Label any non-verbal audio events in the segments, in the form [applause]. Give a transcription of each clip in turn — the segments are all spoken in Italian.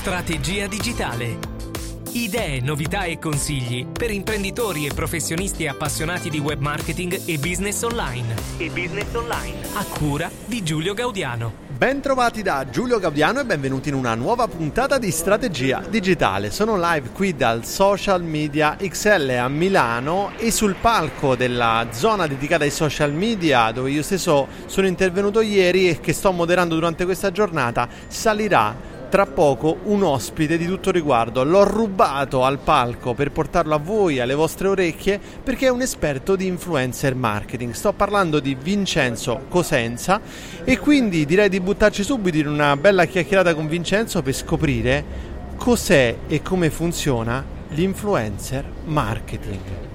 Strategia digitale. Idee, novità e consigli per imprenditori e professionisti appassionati di web marketing e business online. E business online. A cura di Giulio Gaudiano. Bentrovati da Giulio Gaudiano e benvenuti in una nuova puntata di Strategia Digitale. Sono live qui dal Social Media XL a Milano e sul palco della zona dedicata ai social media dove io stesso sono intervenuto ieri e che sto moderando durante questa giornata salirà tra poco un ospite di tutto riguardo. L'ho rubato al palco per portarlo a voi, alle vostre orecchie, perché è un esperto di influencer marketing. Sto parlando di Vincenzo Cosenza e quindi direi di buttarci subito in una bella chiacchierata con Vincenzo per scoprire cos'è e come funziona l'influencer marketing.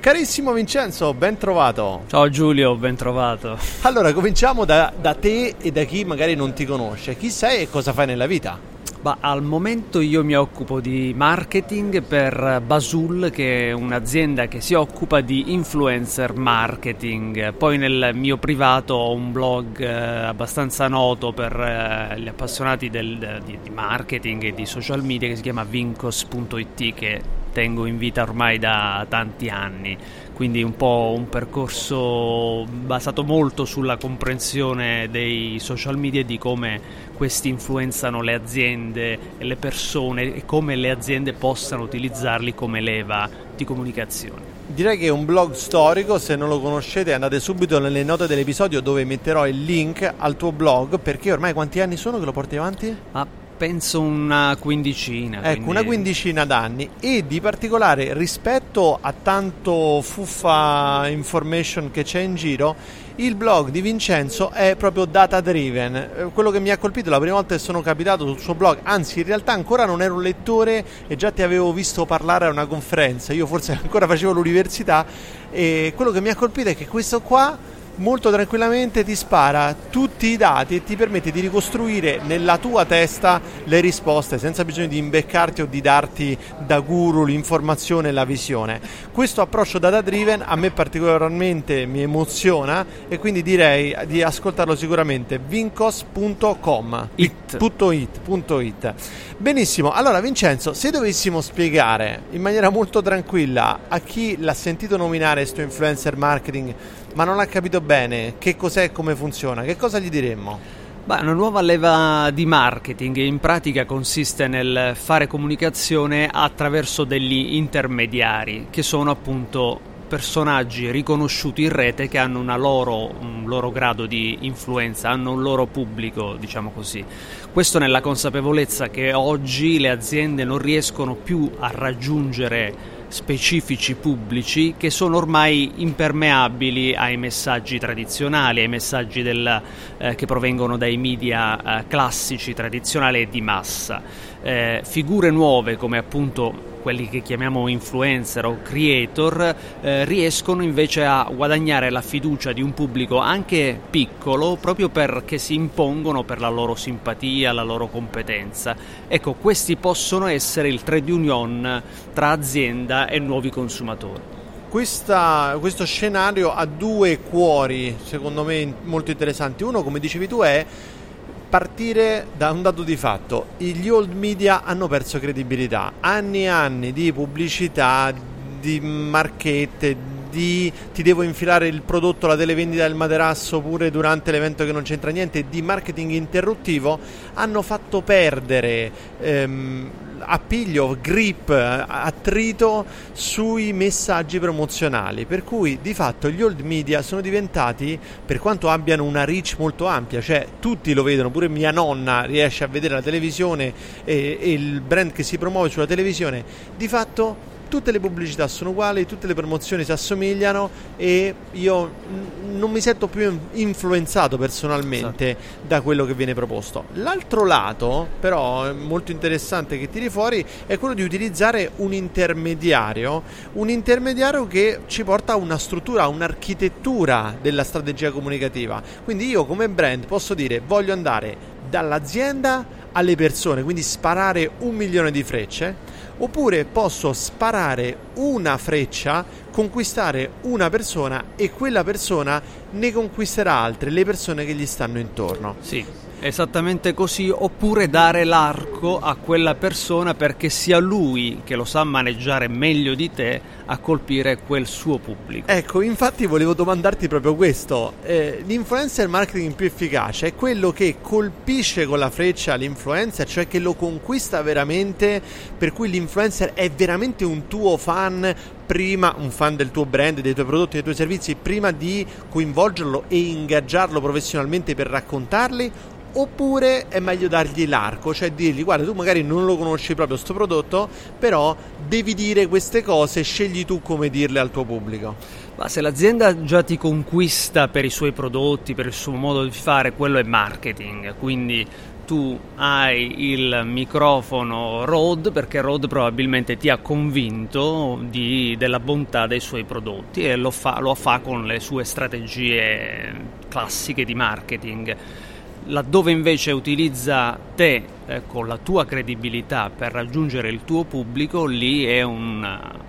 Carissimo Vincenzo, ben trovato. Ciao Giulio, ben trovato. Allora, cominciamo da, da, te e da chi magari non ti conosce. Chi sei e cosa fai nella vita? Bah, al momento io mi occupo di marketing per Basul, che è un'azienda che si occupa di influencer marketing. Poi nel mio privato ho un blog eh, abbastanza noto per eh, gli appassionati del, di, di marketing e di social media che si chiama vincos.it che tengo in vita ormai da tanti anni, quindi un po' un percorso basato molto sulla comprensione dei social media e di come questi influenzano le aziende e le persone e come le aziende possano utilizzarli come leva di comunicazione. Direi che è un blog storico, se non lo conoscete andate subito nelle note dell'episodio dove metterò il link al tuo blog, perché ormai quanti anni sono che lo porti avanti? Ah, penso una quindicina. Ecco, quindi... una quindicina d'anni e di particolare rispetto a tanto fuffa information che c'è in giro, il blog di Vincenzo è proprio data driven. Eh, quello che mi ha colpito la prima volta che sono capitato sul suo blog, anzi in realtà ancora non ero un lettore e già ti avevo visto parlare a una conferenza, io forse [laughs] ancora facevo l'università e quello che mi ha colpito è che questo qua molto tranquillamente ti spara tutti i dati e ti permette di ricostruire nella tua testa le risposte senza bisogno di imbeccarti o di darti da guru l'informazione e la visione. Questo approccio data driven a me particolarmente mi emoziona e quindi direi di ascoltarlo sicuramente vincos.com it. It, it. Benissimo, allora Vincenzo, se dovessimo spiegare in maniera molto tranquilla a chi l'ha sentito nominare questo influencer marketing ma non ha capito bene che cos'è e come funziona, che cosa gli diremmo? Beh, una nuova leva di marketing in pratica consiste nel fare comunicazione attraverso degli intermediari che sono appunto personaggi riconosciuti in rete che hanno loro, un loro grado di influenza, hanno un loro pubblico, diciamo così. Questo nella consapevolezza che oggi le aziende non riescono più a raggiungere specifici pubblici che sono ormai impermeabili ai messaggi tradizionali, ai messaggi del, eh, che provengono dai media eh, classici, tradizionali e di massa. Eh, figure nuove come appunto quelli che chiamiamo influencer o creator, eh, riescono invece a guadagnare la fiducia di un pubblico anche piccolo proprio perché si impongono per la loro simpatia, la loro competenza. Ecco, questi possono essere il trade union tra azienda e nuovi consumatori. Questa, questo scenario ha due cuori, secondo me, molto interessanti. Uno, come dicevi tu, è partire da un dato di fatto, gli old media hanno perso credibilità, anni e anni di pubblicità, di marchette, di ti devo infilare il prodotto, la televendita del materasso pure durante l'evento che non c'entra niente, di marketing interruttivo hanno fatto perdere ehm, appiglio, grip, attrito sui messaggi promozionali, per cui di fatto gli old media sono diventati, per quanto abbiano una reach molto ampia, cioè tutti lo vedono, pure mia nonna riesce a vedere la televisione e, e il brand che si promuove sulla televisione, di fatto tutte le pubblicità sono uguali, tutte le promozioni si assomigliano e io non mi sento più influenzato personalmente esatto. da quello che viene proposto. L'altro lato, però, molto interessante che tiri fuori è quello di utilizzare un intermediario, un intermediario che ci porta a una struttura, a un'architettura della strategia comunicativa. Quindi io come brand posso dire voglio andare dall'azienda alle persone, quindi sparare un milione di frecce oppure posso sparare una freccia, conquistare una persona e quella persona ne conquisterà altre, le persone che gli stanno intorno. Sì. Esattamente così, oppure dare l'arco a quella persona perché sia lui che lo sa maneggiare meglio di te a colpire quel suo pubblico. Ecco, infatti volevo domandarti proprio questo. Eh, l'influencer marketing più efficace è quello che colpisce con la freccia l'influencer, cioè che lo conquista veramente, per cui l'influencer è veramente un tuo fan prima un fan del tuo brand, dei tuoi prodotti, dei tuoi servizi, prima di coinvolgerlo e ingaggiarlo professionalmente per raccontarli oppure è meglio dargli l'arco, cioè dirgli guarda tu magari non lo conosci proprio questo prodotto, però devi dire queste cose, scegli tu come dirle al tuo pubblico. Ma se l'azienda già ti conquista per i suoi prodotti, per il suo modo di fare, quello è marketing, quindi tu hai il microfono Rode perché Rode probabilmente ti ha convinto di, della bontà dei suoi prodotti e lo fa, lo fa con le sue strategie classiche di marketing. Laddove invece utilizza te eh, con la tua credibilità per raggiungere il tuo pubblico, lì è un,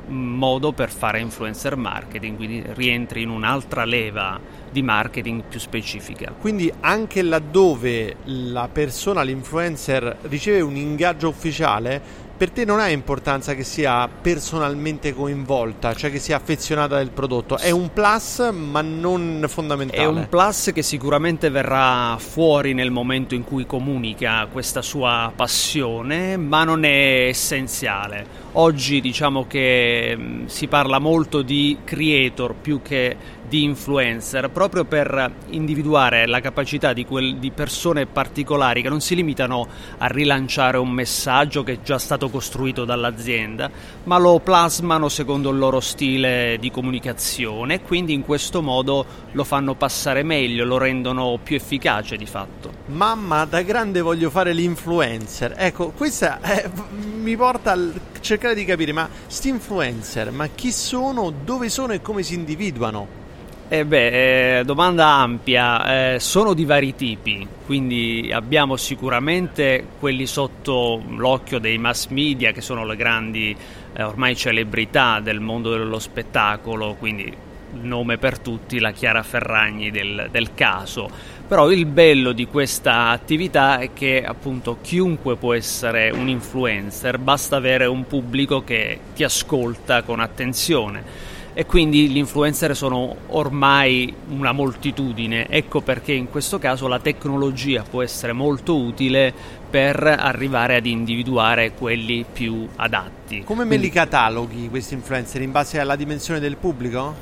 modo per fare influencer marketing, quindi rientri in un'altra leva di marketing più specifica. Quindi anche laddove la persona, l'influencer, riceve un ingaggio ufficiale, per te non ha importanza che sia personalmente coinvolta, cioè che sia affezionata del prodotto. È un plus, ma non fondamentale. È un plus che sicuramente verrà fuori nel momento in cui comunica questa sua passione, ma non è essenziale. Oggi diciamo che mm, si parla molto di creator più che di influencer proprio per individuare la capacità di, quel, di, persone particolari che non si limitano a rilanciare un messaggio che è già stato costruito dall'azienda, ma lo plasmano secondo il loro stile di comunicazione e quindi in questo modo lo fanno passare meglio, lo rendono più efficace di fatto. Mamma, da grande voglio fare l'influencer. Ecco, questa è, mi porta a cercare di capire, ma sti influencer, ma chi sono, dove sono e come si individuano? Eh beh, eh, domanda ampia, eh, sono di vari tipi, quindi abbiamo sicuramente quelli sotto l'occhio dei mass media che sono le grandi eh, ormai celebrità del mondo dello spettacolo, quindi nome per tutti la Chiara Ferragni del, del caso. Però il bello di questa attività è che appunto chiunque può essere un influencer, basta avere un pubblico che ti ascolta con attenzione e quindi gli influencer sono ormai una moltitudine. Ecco perché in questo caso la tecnologia può essere molto utile per arrivare ad individuare quelli più adatti. Come me li cataloghi questi influencer in base alla dimensione del pubblico?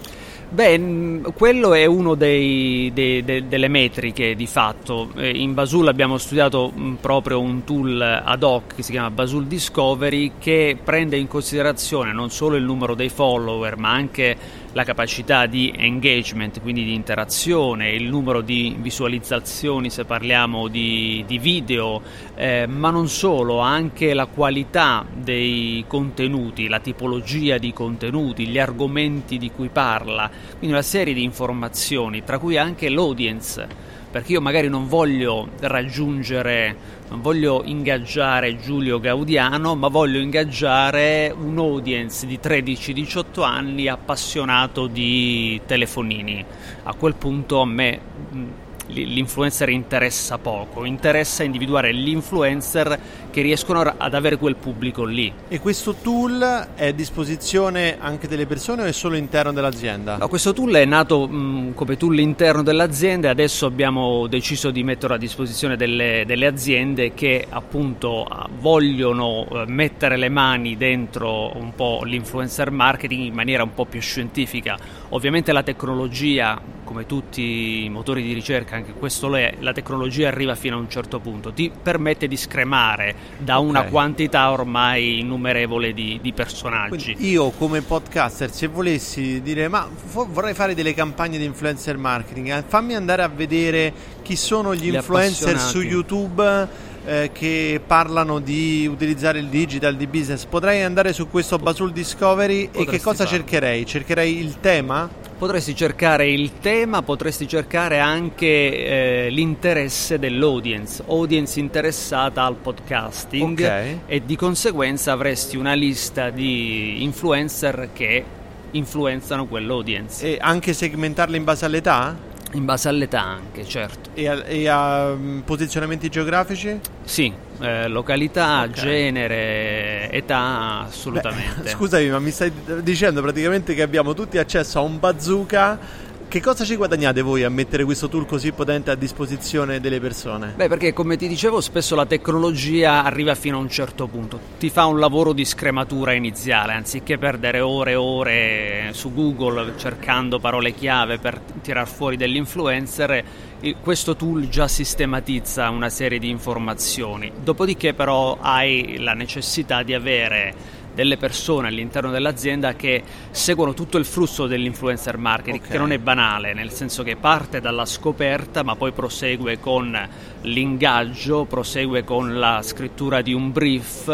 Beh, quello è uno dei, dei, de, delle metriche di fatto. Eh, in Basul abbiamo studiato proprio un tool ad hoc che si chiama Basul Discovery che prende in considerazione non solo il numero dei follower ma anche la capacità di engagement, quindi di interazione, il numero di visualizzazioni se parliamo di, di video, eh, ma non solo, anche la qualità dei contenuti, la tipologia di contenuti, gli argomenti di cui parla, quindi una serie di informazioni, tra cui anche l'audience perché io magari non voglio raggiungere, non voglio ingaggiare Giulio Gaudiano, ma voglio ingaggiare un audience di 13-18 anni appassionato di telefonini. A quel punto a me l'influencer interessa poco, interessa individuare gli influencer che riescono ad avere quel pubblico lì. E questo tool è a disposizione anche delle persone o è solo all'interno dell'azienda? No, questo tool è nato mh, come tool all'interno dell'azienda e adesso abbiamo deciso di metterlo a disposizione delle, delle aziende che appunto vogliono eh, mettere le mani dentro un po' l'influencer marketing in maniera un po' più scientifica. Ovviamente la tecnologia come tutti i motori di ricerca, anche questo è, la tecnologia arriva fino a un certo punto, ti permette di scremare da okay. una quantità ormai innumerevole di, di personaggi. Quindi io come podcaster, se volessi dire ma vorrei fare delle campagne di influencer marketing, eh, fammi andare a vedere chi sono gli, gli influencer su YouTube eh, che parlano di utilizzare il digital, di business, potrei andare su questo Basul Discovery Potresti e che cosa farlo. cercherei? Cercherei il tema? Potresti cercare il tema, potresti cercare anche eh, l'interesse dell'audience, audience interessata al podcasting okay. e di conseguenza avresti una lista di influencer che influenzano quell'audience. E anche segmentarla in base all'età? In base all'età anche, certo. E a, e a um, posizionamenti geografici? Sì, eh, località, okay. genere, età, assolutamente. Beh, [laughs] scusami, ma mi stai dicendo praticamente che abbiamo tutti accesso a un bazooka che cosa ci guadagnate voi a mettere questo tool così potente a disposizione delle persone? Beh, perché come ti dicevo, spesso la tecnologia arriva fino a un certo punto. Ti fa un lavoro di scrematura iniziale, anziché perdere ore e ore su Google cercando parole chiave per tirar fuori dell'influencer, questo tool già sistematizza una serie di informazioni. Dopodiché però hai la necessità di avere delle persone all'interno dell'azienda che seguono tutto il flusso dell'influencer marketing, okay. che non è banale, nel senso che parte dalla scoperta ma poi prosegue con l'ingaggio, prosegue con la scrittura di un brief,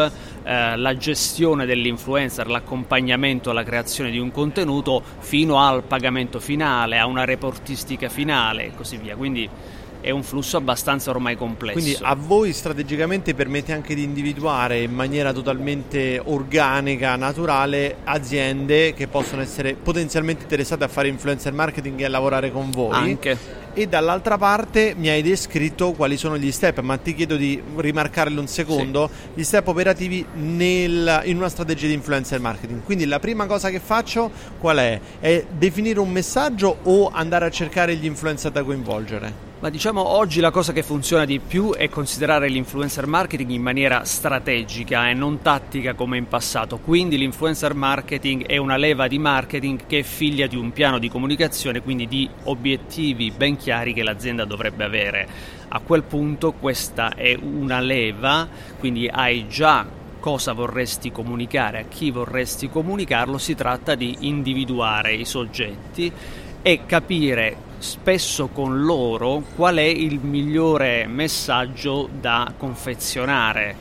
eh, la gestione dell'influencer, l'accompagnamento alla creazione di un contenuto fino al pagamento finale, a una reportistica finale e così via. Quindi è un flusso abbastanza ormai complesso. Quindi a voi strategicamente permette anche di individuare in maniera totalmente organica, naturale, aziende che possono essere potenzialmente interessate a fare influencer marketing e a lavorare con voi. Anche e dall'altra parte mi hai descritto quali sono gli step, ma ti chiedo di rimarcarli un secondo, sì. gli step operativi nel, in una strategia di influencer marketing. Quindi la prima cosa che faccio qual è? È definire un messaggio o andare a cercare gli influencer da coinvolgere? Ma diciamo oggi la cosa che funziona di più è considerare l'influencer marketing in maniera strategica e non tattica come in passato. Quindi l'influencer marketing è una leva di marketing che è figlia di un piano di comunicazione, quindi di obiettivi ben chiari che l'azienda dovrebbe avere. A quel punto questa è una leva, quindi hai già cosa vorresti comunicare, a chi vorresti comunicarlo, si tratta di individuare i soggetti e capire spesso con loro qual è il migliore messaggio da confezionare.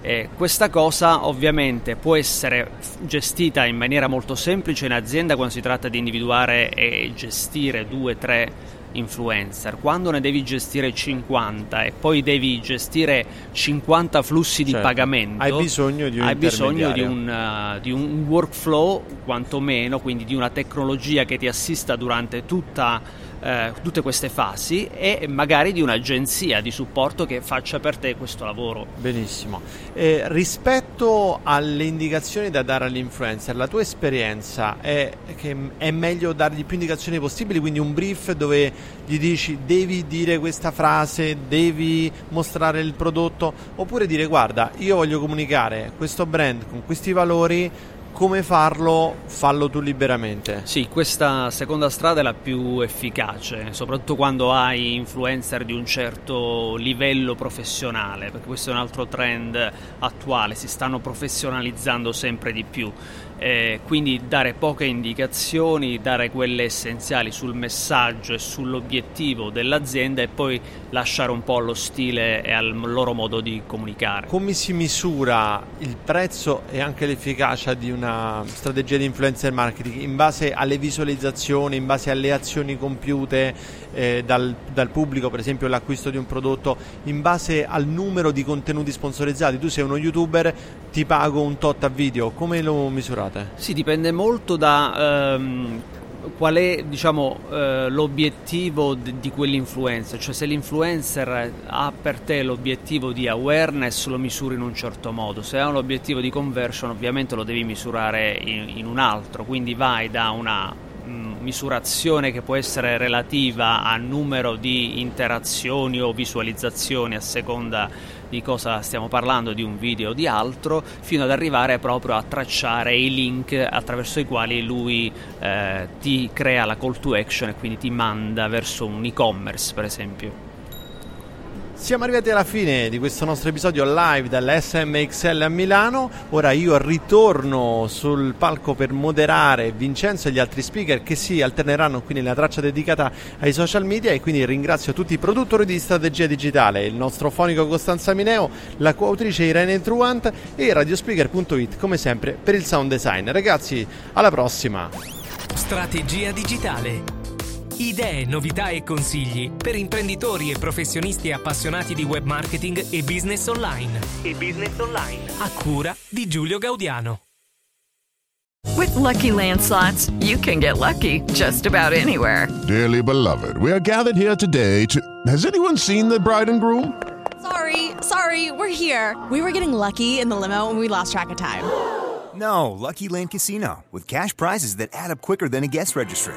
Eh, questa cosa ovviamente può essere gestita in maniera molto semplice in azienda quando si tratta di individuare e gestire due, tre influencer, quando ne devi gestire 50 e poi devi gestire 50 flussi certo. di pagamento, hai bisogno di un, hai bisogno di un, uh, di un workflow quantomeno, quindi di una tecnologia che ti assista durante tutta eh, tutte queste fasi e magari di un'agenzia di supporto che faccia per te questo lavoro. Benissimo. Eh, rispetto alle indicazioni da dare all'influencer, la tua esperienza è che è meglio dargli più indicazioni possibili, quindi un brief dove gli dici devi dire questa frase, devi mostrare il prodotto, oppure dire guarda, io voglio comunicare questo brand con questi valori come farlo, fallo tu liberamente. Sì, questa seconda strada è la più efficace, soprattutto quando hai influencer di un certo livello professionale, perché questo è un altro trend attuale, si stanno professionalizzando sempre di più eh, quindi dare poche indicazioni, dare quelle essenziali sul messaggio e sull'obiettivo dell'azienda e poi lasciare un po' allo stile e al loro modo di comunicare. Come si misura il prezzo e anche l'efficacia di una strategia di influencer marketing in base alle visualizzazioni, in base alle azioni compiute eh, dal, dal, pubblico, per esempio l'acquisto di un prodotto, in base al numero di contenuti sponsorizzati? Tu sei uno youtuber, ti pago un tot a video, come lo misurate? Sì, dipende molto da ehm, qual è diciamo, eh, l'obiettivo di, di quell'influencer, cioè se l'influencer ha per te l'obiettivo di awareness lo misuri in un certo modo, se ha un obiettivo di conversion ovviamente lo devi misurare in, in un altro, quindi vai da una misurazione che può essere relativa a numero di interazioni o visualizzazioni a seconda di cosa stiamo parlando, di un video o di altro, fino ad arrivare proprio a tracciare i link attraverso i quali lui eh, ti crea la call to action e quindi ti manda verso un e-commerce, per esempio. Siamo arrivati alla fine di questo nostro episodio live dall'SMXL a Milano. Ora io ritorno sul palco per moderare Vincenzo e gli altri speaker che si alterneranno qui nella traccia dedicata ai social media e quindi ringrazio tutti i produttori di strategia digitale, il nostro fonico Costanza Mineo, la coautrice Irene Truant e radiospeaker.it come sempre per il sound design. Ragazzi, alla prossima! Strategia digitale Idee, novità e consigli per imprenditori e professionisti appassionati di web marketing e business online. E business online. A cura di Giulio Gaudiano. With lucky landslots, you can get lucky just about anywhere. Dearly beloved, we are gathered here today to. Has anyone seen the bride and groom? Sorry, sorry, we're here. We were getting lucky in the limo and we lost track of time. No, Lucky Land Casino, with cash prizes that add up quicker than a guest registry